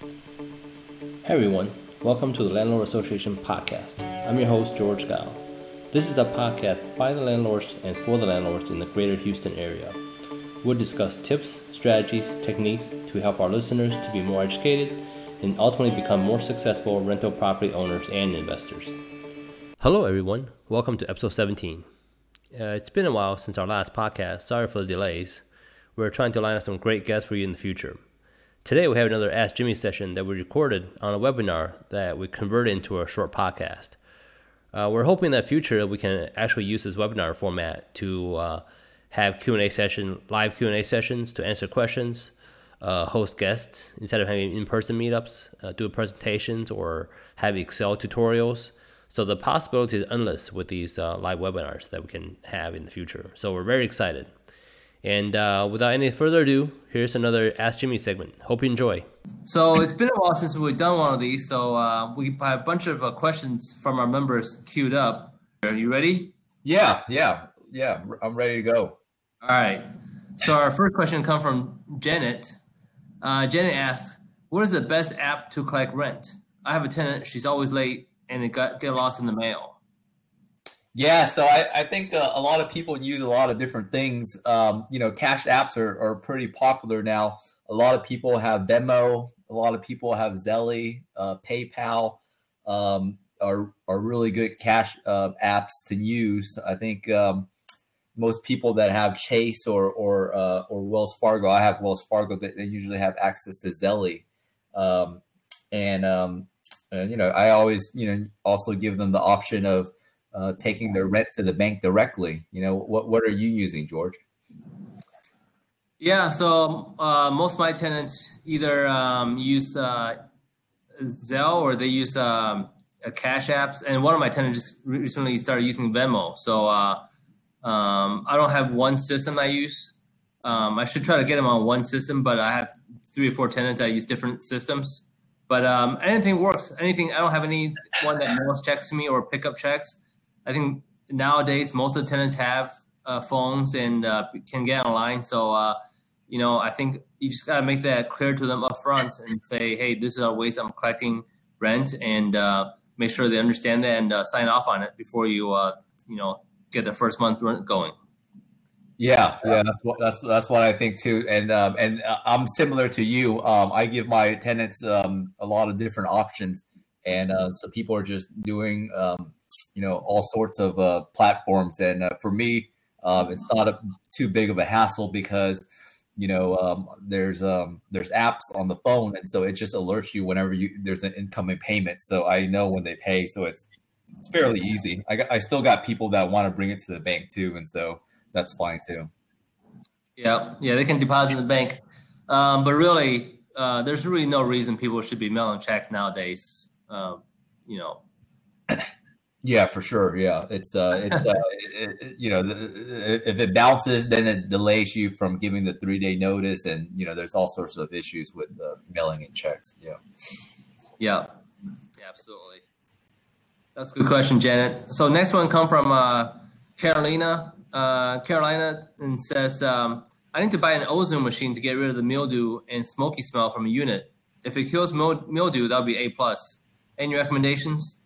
Hey everyone, welcome to the Landlord Association podcast. I'm your host, George Gao. This is a podcast by the landlords and for the landlords in the greater Houston area. We'll discuss tips, strategies, techniques to help our listeners to be more educated and ultimately become more successful rental property owners and investors. Hello everyone, welcome to episode 17. Uh, it's been a while since our last podcast, sorry for the delays. We're trying to line up some great guests for you in the future. Today we have another Ask Jimmy session that we recorded on a webinar that we converted into a short podcast. Uh, we're hoping that future we can actually use this webinar format to uh, have Q&A session, live Q&A sessions to answer questions, uh, host guests instead of having in-person meetups, uh, do presentations or have Excel tutorials. So the possibility is endless with these uh, live webinars that we can have in the future. So we're very excited. And uh, without any further ado, here's another Ask Jimmy segment. Hope you enjoy. So it's been a while since we've done one of these, so uh, we have a bunch of uh, questions from our members queued up. Are you ready? Yeah, yeah, yeah. I'm ready to go. All right. So our first question comes from Janet. Uh, Janet asked, "What is the best app to collect rent? I have a tenant. She's always late, and it got get lost in the mail." Yeah, so I, I think uh, a lot of people use a lot of different things. Um, you know, cash apps are, are pretty popular now. A lot of people have Venmo. A lot of people have Zelle, uh, PayPal um, are are really good cash uh, apps to use. I think um, most people that have Chase or or uh, or Wells Fargo, I have Wells Fargo, that they usually have access to Zelle, um, and, um, and you know I always you know also give them the option of uh, taking their rent to the bank directly. You know, what what are you using, George? Yeah, so uh, most of my tenants either um, use uh, Zelle or they use um, a Cash Apps, and one of my tenants just recently started using Venmo. So uh, um, I don't have one system I use. Um, I should try to get them on one system, but I have three or four tenants. I use different systems. But um, anything works. Anything. I don't have any one that mails checks to me or pickup checks. I think nowadays most of the tenants have uh, phones and uh, can get online. So, uh, you know, I think you just got to make that clear to them up front and say, hey, this is our ways I'm collecting rent and uh, make sure they understand that and uh, sign off on it before you, uh, you know, get the first month rent going. Yeah, yeah, that's what that's that's what I think too, and um, and I'm similar to you. Um, I give my tenants um, a lot of different options, and so people are just doing um, you know all sorts of uh, platforms. And uh, for me, um, it's not a, too big of a hassle because you know um, there's um, there's apps on the phone, and so it just alerts you whenever you there's an incoming payment. So I know when they pay, so it's it's fairly easy. I, I still got people that want to bring it to the bank too, and so that's fine too. Yeah, yeah, they can deposit in the bank, um, but really, uh, there's really no reason people should be mailing checks nowadays. Um, you know, yeah, for sure. Yeah, it's uh, it's uh, it, it, you know, if it bounces, then it delays you from giving the three day notice, and you know, there's all sorts of issues with uh, mailing and checks. Yeah. Yeah. Absolutely. That's a good question, Janet. So next one come from uh, Carolina. Uh, Carolina and says, um, I need to buy an ozone machine to get rid of the mildew and smoky smell from a unit. If it kills mildew, that would be A plus. Any recommendations?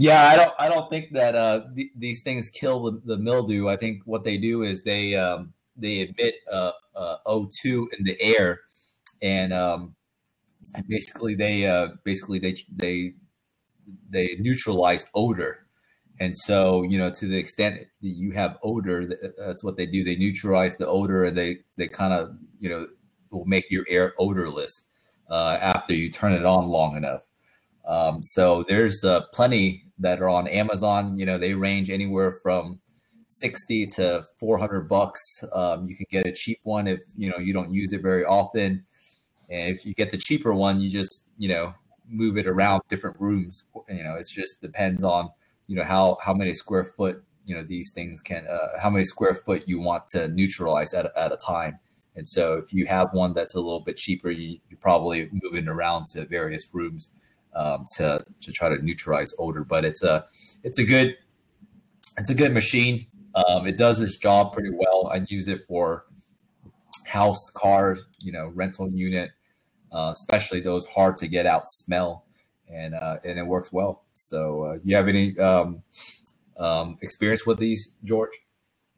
Yeah, I don't. I don't think that uh, th- these things kill the, the, mildew. I think what they do is they um, they emit uh, uh, O2 in the air, and, um, basically they uh, basically they they they neutralize odor. And so, you know, to the extent that you have odor, that's what they do. They neutralize the odor, and they they kind of you know will make your air odorless uh, after you turn it on long enough. Um, so there's uh, plenty that are on Amazon. You know, they range anywhere from 60 to 400 bucks. Um, you can get a cheap one if, you know, you don't use it very often. And if you get the cheaper one, you just, you know, move it around different rooms. You know, it just depends on, you know, how, how many square foot, you know, these things can, uh, how many square foot you want to neutralize at, at a time. And so if you have one that's a little bit cheaper, you, you're probably moving around to various rooms um, to to try to neutralize odor. But it's a it's a good it's a good machine. Um, it does its job pretty well. I use it for house, cars, you know, rental unit. uh, especially those hard to get out smell, and uh, and it works well. So, uh, you have any um, um, experience with these, George?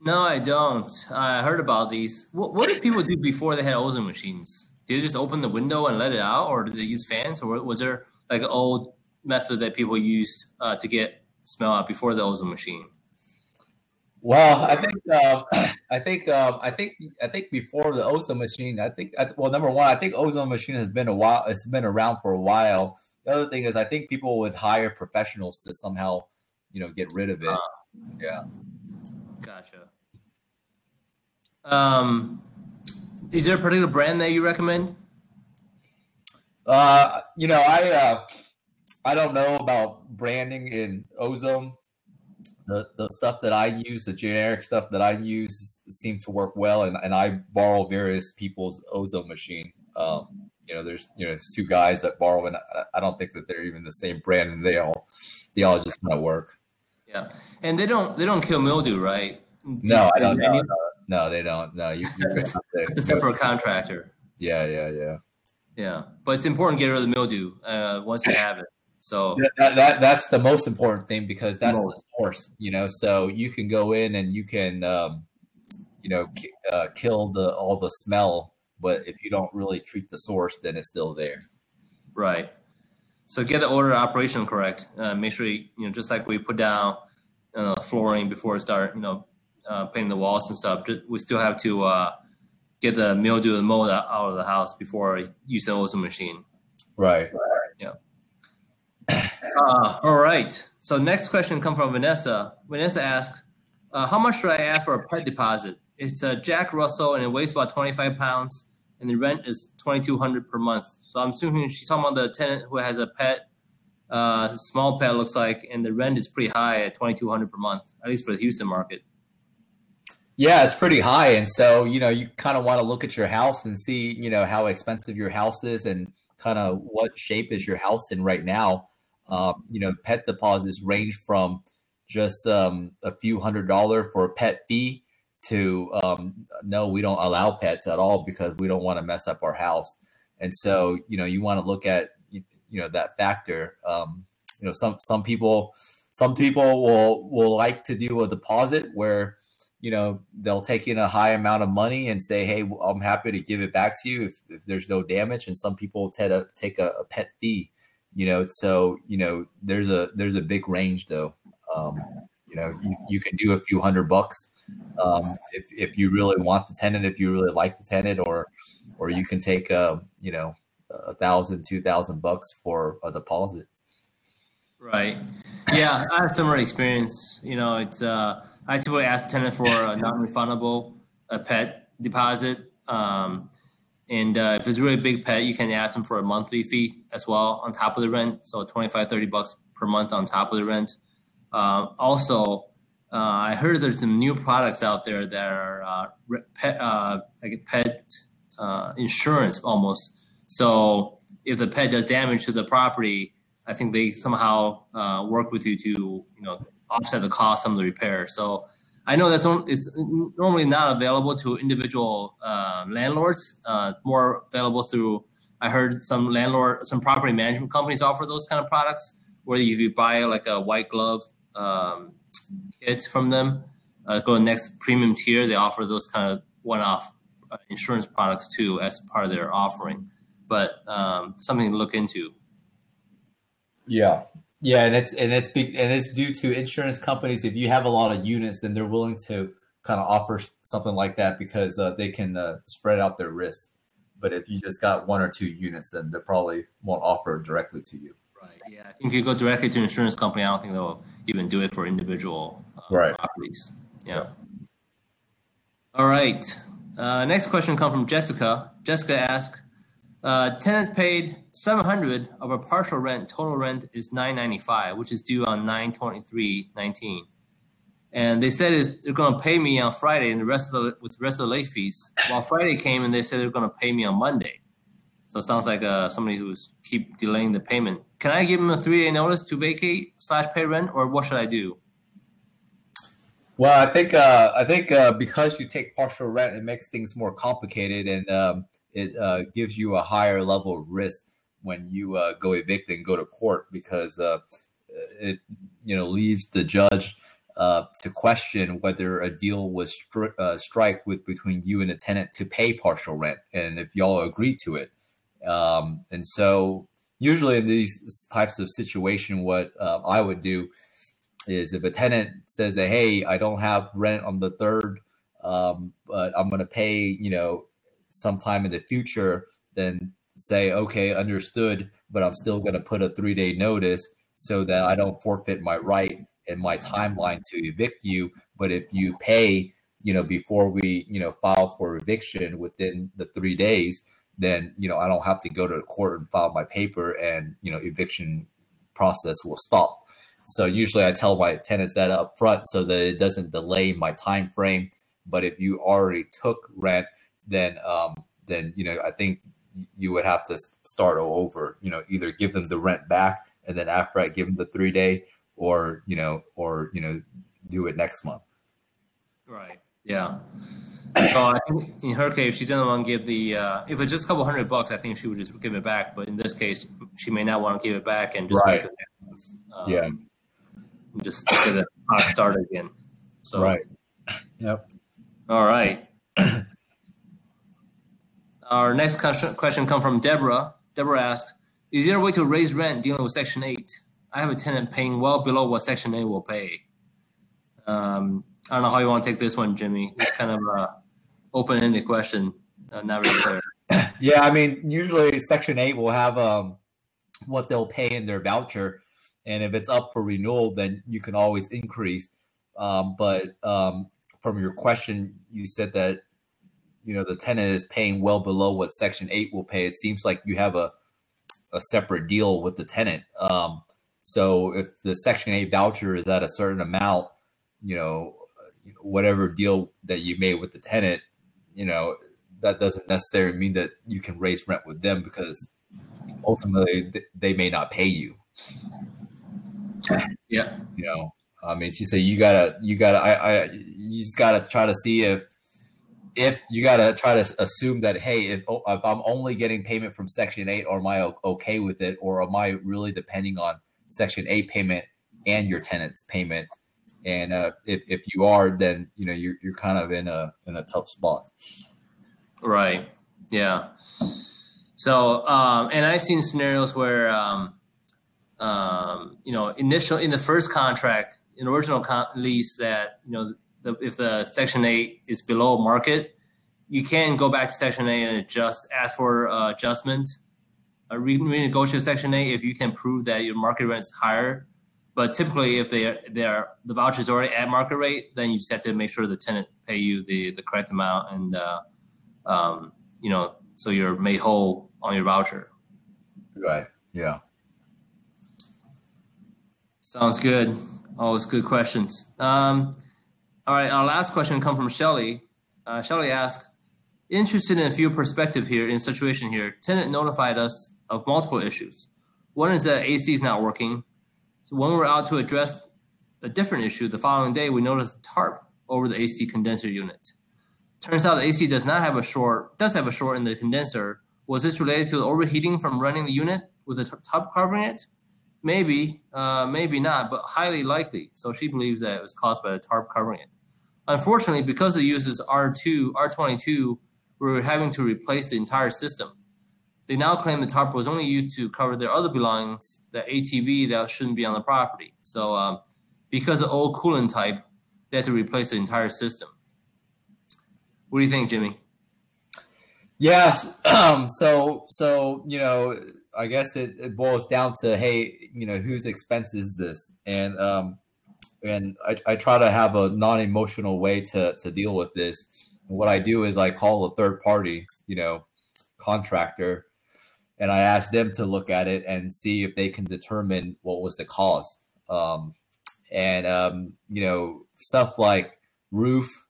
No, I don't. I heard about these. What, what did people do before they had ozone machines? Did they just open the window and let it out, or did they use fans, or was there like an old method that people used uh, to get smell out before the ozone machine? Well, I think um, I think um, I think I think before the ozone machine, I think well, number one, I think ozone machine has been a while. It's been around for a while. The other thing is, I think people would hire professionals to somehow, you know, get rid of it. Uh, yeah. Gotcha. Um, is there a particular brand that you recommend? Uh, you know, I uh, I don't know about branding in ozone. The the stuff that I use, the generic stuff that I use, seems to work well, and, and I borrow various people's ozone machine. Um, you know, there's you know, there's two guys that borrow, and I, I don't think that they're even the same brand, and they all they all just kind of work. Yeah, and they don't they don't kill mildew, right? no, I don't know. No, no, they don't. No, you. it's a separate contractor. Yeah, yeah, yeah. Yeah, but it's important to get rid of the mildew uh, once you have it. So that, that that's the most important thing because that's the source, you know. So you can go in and you can, um, you know, uh, kill the all the smell, but if you don't really treat the source, then it's still there. Right. So get the order operation correct. Uh, make sure you, you know, just like we put down uh, flooring before we start, you know, uh, painting the walls and stuff. We still have to uh, get the mildew and mold out of the house before the ozone machine. Right. Yeah. Uh, all right. So next question come from Vanessa. Vanessa asks, uh, "How much should I ask for a pet deposit? It's a Jack Russell and it weighs about 25 pounds, and the rent is 2,200 per month. So I'm assuming she's talking about the tenant who has a pet, uh, small pet looks like, and the rent is pretty high at 2,200 per month, at least for the Houston market." Yeah, it's pretty high. And so, you know, you kind of want to look at your house and see, you know, how expensive your house is and kind of what shape is your house in right now. Um, you know, pet deposits range from just um, a few hundred dollar for a pet fee to um, no, we don't allow pets at all because we don't want to mess up our house. And so, you know, you want to look at you know that factor. Um, you know, some some people some people will will like to do a deposit where you know they'll take in a high amount of money and say hey i'm happy to give it back to you if, if there's no damage. And some people tend to take a, a, pet fee you know? So you know there's a there's a big range though. Um, you know you, you, can do a few hundred bucks um, if, if you really want the tenant if you really like the tenant or or you can take a um, you know a thousand two thousand bucks for a deposit. Right. Yeah i have similar experience. You know it's uh I typically ask the tenant for a non-refundable a pet deposit. Um, and uh, if it's a really big pet, you can ask them for a monthly fee as well on top of the rent. So 25, 30 bucks per month on top of the rent. Uh, also, uh, I heard there's some new products out there that are uh, pet, uh, like pet uh, insurance almost. So if the pet does damage to the property, I think they somehow work with you to, you know, offset the cost of the repair. So I know that's it's normally not available to individual uh, landlords. Uh, it's more available through. I heard some landlord, some property management companies offer those kind of products, where if you buy like a white glove um, kit from them, uh, go to the next premium tier, they offer those kind of one-off uh, insurance products too as part of their offering. But um, something to look into. Yeah, yeah, and it's and it's big and it's due to insurance companies. If you have a lot of units, then they're willing to kind of offer something like that because uh, they can uh, spread out their risk. But if you just got one or two units, then they probably won't offer directly to you. Right. Yeah. I think if you go directly to an insurance company, I don't think they'll even do it for individual uh, right. properties. Yeah. yeah. All right. Uh, next question comes from Jessica. Jessica asks, uh, tenants paid 700 of a partial rent. Total rent is 995, which is due on 923.19. And they said is they're going to pay me on Friday and the rest of the with the rest of the late fees. Well, Friday came and they said they're going to pay me on Monday. So it sounds like uh, somebody who's keep delaying the payment. Can I give them a three day notice to vacate slash pay rent, or what should I do? Well, I think uh, I think uh, because you take partial rent, it makes things more complicated, and um, it uh, gives you a higher level of risk when you uh, go evict and go to court because uh, it you know leaves the judge uh, to question whether a deal was stri- uh, strike with between you and a tenant to pay partial rent and if y'all agree to it. Um, and so usually in these types of situation, what uh, I would do is if a tenant says that, Hey, I don't have rent on the third, um, but I'm going to pay, you know, sometime in the future, then say, okay, understood, but I'm still going to put a three day notice so that I don't forfeit my right and my timeline to evict you. But if you pay, you know, before we, you know, file for eviction within the three days, then, you know, I don't have to go to court and file my paper and, you know, eviction process will stop. So usually I tell my tenants that up front so that it doesn't delay my time frame. But if you already took rent, then um, then you know I think you would have to start all over. You know, either give them the rent back and then after I give them the three day, or you know, or you know, do it next month. Right. Yeah. So I think in her case, she doesn't want to give the. Uh, if it's just a couple hundred bucks, I think she would just give it back. But in this case, she may not want to give it back and just right. Um, yeah. Just get the start again. So right. Yep. All right. Our next question, question comes from Deborah. Deborah asked, "Is there a way to raise rent dealing with Section 8? I have a tenant paying well below what Section 8 will pay." Um, I don't know how you want to take this one, Jimmy. It's kind of a open-ended question, uh, not really clear. Yeah, I mean, usually Section 8 will have um, what they'll pay in their voucher, and if it's up for renewal, then you can always increase. Um, but um, from your question, you said that you know the tenant is paying well below what Section Eight will pay. It seems like you have a a separate deal with the tenant. Um, so if the Section Eight voucher is at a certain amount, you know, whatever deal that you made with the tenant, you know, that doesn't necessarily mean that you can raise rent with them because ultimately they may not pay you. Yeah, you know, I mean, she said you gotta, you gotta, I, I, you just gotta try to see if if you got to try to assume that hey if, oh, if i'm only getting payment from section 8 or am i okay with it? Or am i really depending on section 8 payment and your tenant's payment? And uh, if, if you are then you know you're, you're kind of in a in a tough spot. Right. Yeah. So um, and i've seen scenarios where um, um, you know initial in the first contract in original con- lease that you know the, if the Section 8 is below market, you can go back to Section 8 and adjust, ask for uh, adjustment, uh, renegotiate Section 8 if you can prove that your market rent is higher. But typically, if they they are the voucher is already at market rate, then you just have to make sure the tenant pay you the the correct amount, and uh, um, you know, so you're made whole on your voucher. Right. Yeah. Sounds good. Always good questions. Um, all right, our last question comes from Shelly. Uh, Shelly asked, interested in a few perspective here in situation here. Tenant notified us of multiple issues. One is that AC is not working. So when we were out to address a different issue, the following day we noticed a tarp over the AC condenser unit. Turns out the AC does not have a short, does have a short in the condenser. Was this related to the overheating from running the unit with the tarp covering it? Maybe, uh, maybe not, but highly likely. So she believes that it was caused by the tarp covering it. Unfortunately, because it uses R2, R22, we're having to replace the entire system. They now claim the tarp was only used to cover their other belongings, the ATV that shouldn't be on the property. So, um, because of old coolant type, they had to replace the entire system. What do you think, Jimmy? Yeah. Um, so, so you know, I guess it, it, boils down to hey, you know, whose expense is this? And um, and I, I try to have a non-emotional way to to deal with this. And what I do is I call a third party, you know, contractor, and I ask them to look at it and see if they can determine what was the cause. Um, and um, you know, stuff like roof,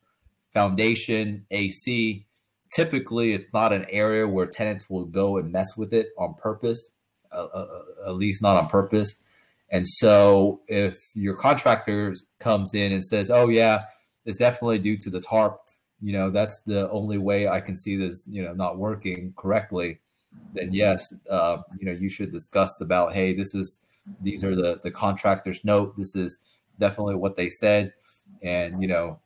foundation, AC. Typically, it's not an area where tenants will go and mess with it on purpose. Uh, uh, uh at least not on purpose. And so if your contractor comes in and says, "Oh yeah, it's definitely due to the tarp," you know that's the only way I can see this you know not working correctly, then yes, uh, you know you should discuss about hey this is these are the the contractor's note. This is definitely what they said and you know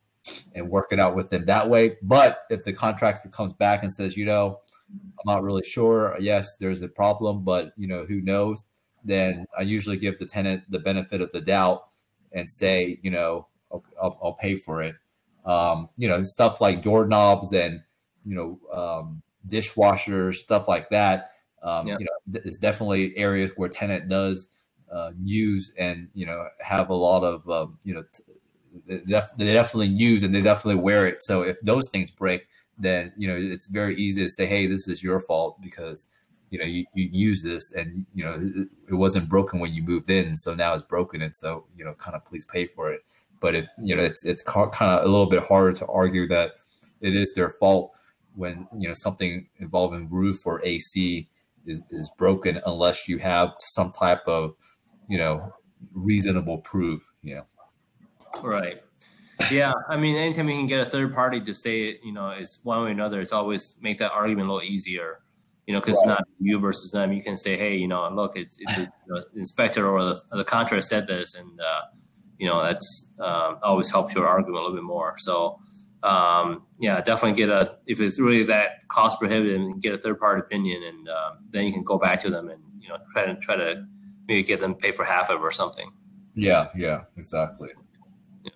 and work it out with them that way. But if the contractor comes back and says you know I'm not really sure, yes there's a problem, but you know who knows, then I usually give the tenant the benefit of the doubt and say you know I'll, I'll, I'll pay for it um, you know, stuff like doorknobs and, you know, um, dishwashers, stuff like that. Um. You know, it's definitely areas where tenant does uh, use and, you know, have a lot of, um, you know, t- they definitely use and they definitely wear it. So if those things break, then, you know, it's very easy to say, hey, this is your fault because, you know, you, you use this and, you know, it, wasn't broken when you moved in. So now it's broken. And so, you know, kind of please pay for it. But it you know, it's it's kind of a little bit harder to argue that it is their fault when you know something involving roof or AC is, is broken unless you have some type of you know reasonable proof. You know. Right. Yeah, I mean, anytime you can get a third party to say it, you know, it's one way or another, it's always make that argument a little easier. You know, because right. it's not you versus them. You can say, hey, you know, look, it's it's a you know, inspector or the, the contractor said this, and uh, you know that's um, always helps your argument a little bit more. So um, yeah, definitely get a if it's really that cost prohibitive, get a third party opinion, and um, then you can go back to them and you know try to try to maybe get them pay for half of it or something. Yeah, yeah, exactly. Yeah.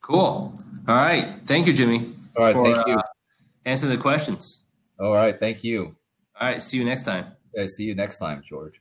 Cool. All right. Thank you, Jimmy. All right. For, thank you. Uh, answer the questions. All right. Thank you. All right. See you next time. See you next time, George.